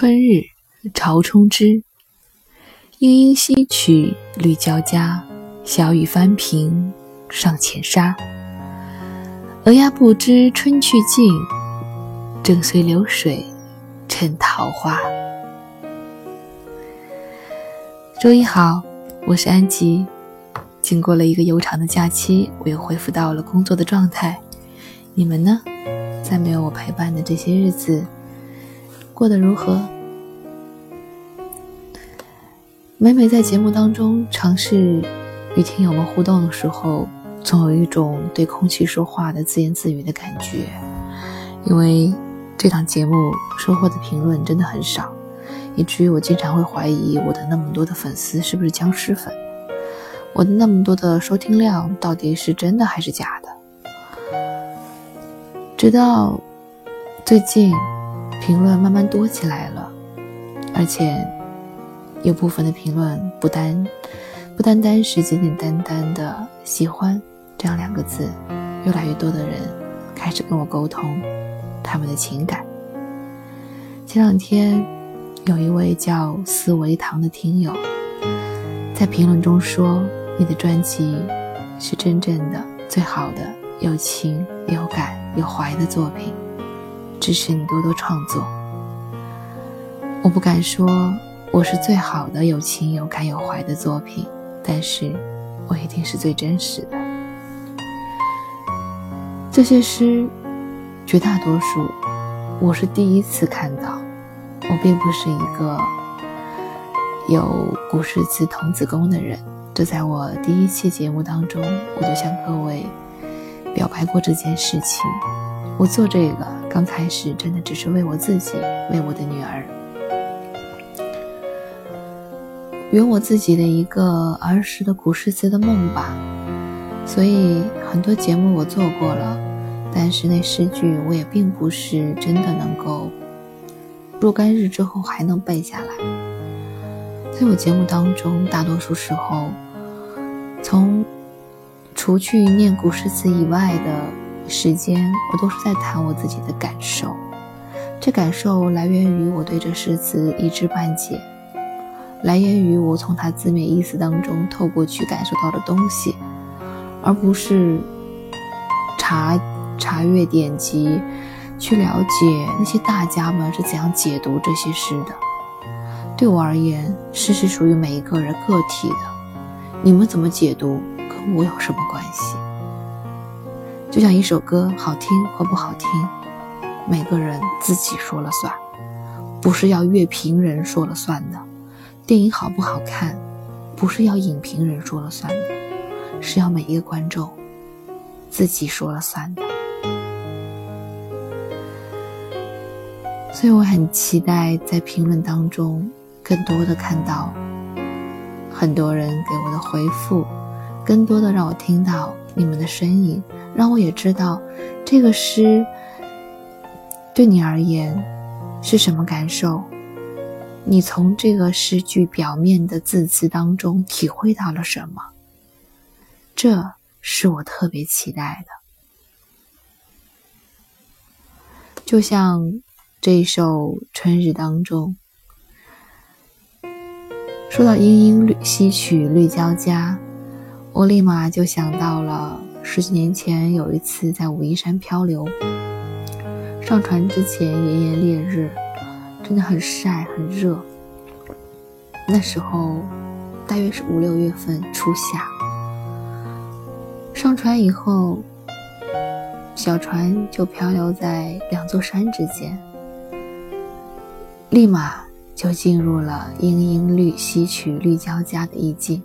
春日，朝冲之。莺莺西去，绿交加。小雨翻平上浅沙。鹅鸭不知春去尽，正随流水趁桃花。周一好，我是安吉。经过了一个悠长的假期，我又恢复到了工作的状态。你们呢？在没有我陪伴的这些日子。过得如何？每每在节目当中尝试与听友们互动的时候，总有一种对空气说话的自言自语的感觉。因为这档节目收获的评论真的很少，以至于我经常会怀疑我的那么多的粉丝是不是僵尸粉，我的那么多的收听量到底是真的还是假的？直到最近。评论慢慢多起来了，而且有部分的评论不单不单单是简简单单的喜欢这样两个字，越来越多的人开始跟我沟通他们的情感。前两天有一位叫思维堂的听友在评论中说：“你的专辑是真正的最好的有情有感有怀的作品。”支持你多多创作。我不敢说我是最好的有情有感有怀的作品，但是我一定是最真实的。这些诗，绝大多数我是第一次看到。我并不是一个有古诗词童子功的人。这在我第一期节目当中，我就向各位表白过这件事情。我做这个刚开始真的只是为我自己，为我的女儿，圆我自己的一个儿时的古诗词的梦吧。所以很多节目我做过了，但是那诗句我也并不是真的能够若干日之后还能背下来。在我节目当中，大多数时候，从除去念古诗词以外的。时间，我都是在谈我自己的感受。这感受来源于我对这诗词一知半解，来源于我从它字面意思当中透过去感受到的东西，而不是查查阅典籍去了解那些大家们是怎样解读这些诗的。对我而言，诗是属于每一个人个体的，你们怎么解读，跟我有什么关系？就像一首歌好听或不好听，每个人自己说了算，不是要乐评人说了算的；电影好不好看，不是要影评人说了算的，是要每一个观众自己说了算的。所以我很期待在评论当中，更多的看到很多人给我的回复，更多的让我听到你们的声音。让我也知道，这个诗对你而言是什么感受？你从这个诗句表面的字词当中体会到了什么？这是我特别期待的。就像这一首《春日》当中，说到“莺莺绿西去，绿交加”，我立马就想到了。十几年前有一次在武夷山漂流，上船之前炎炎烈日，真的很晒很热。那时候大约是五六月份初夏，上船以后，小船就漂流在两座山之间，立马就进入了莺莺绿西曲绿交加的意境。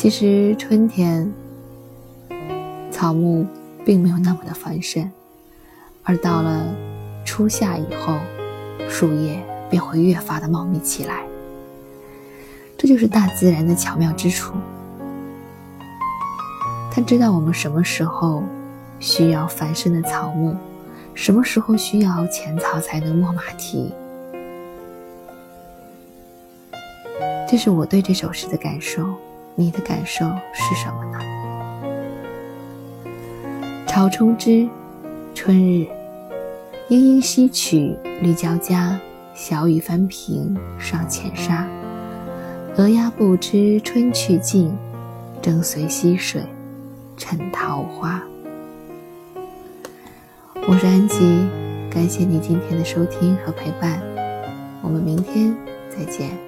其实春天。草木并没有那么的繁盛，而到了初夏以后，树叶便会越发的茂密起来。这就是大自然的巧妙之处。他知道我们什么时候需要繁盛的草木，什么时候需要浅草才能没马蹄。这是我对这首诗的感受，你的感受是什么呢？朝冲之，春日，莺莺西曲绿交加，小雨翻平上浅沙。鹅鸭不知春去尽，正随溪水衬桃花。我是安吉，感谢你今天的收听和陪伴，我们明天再见。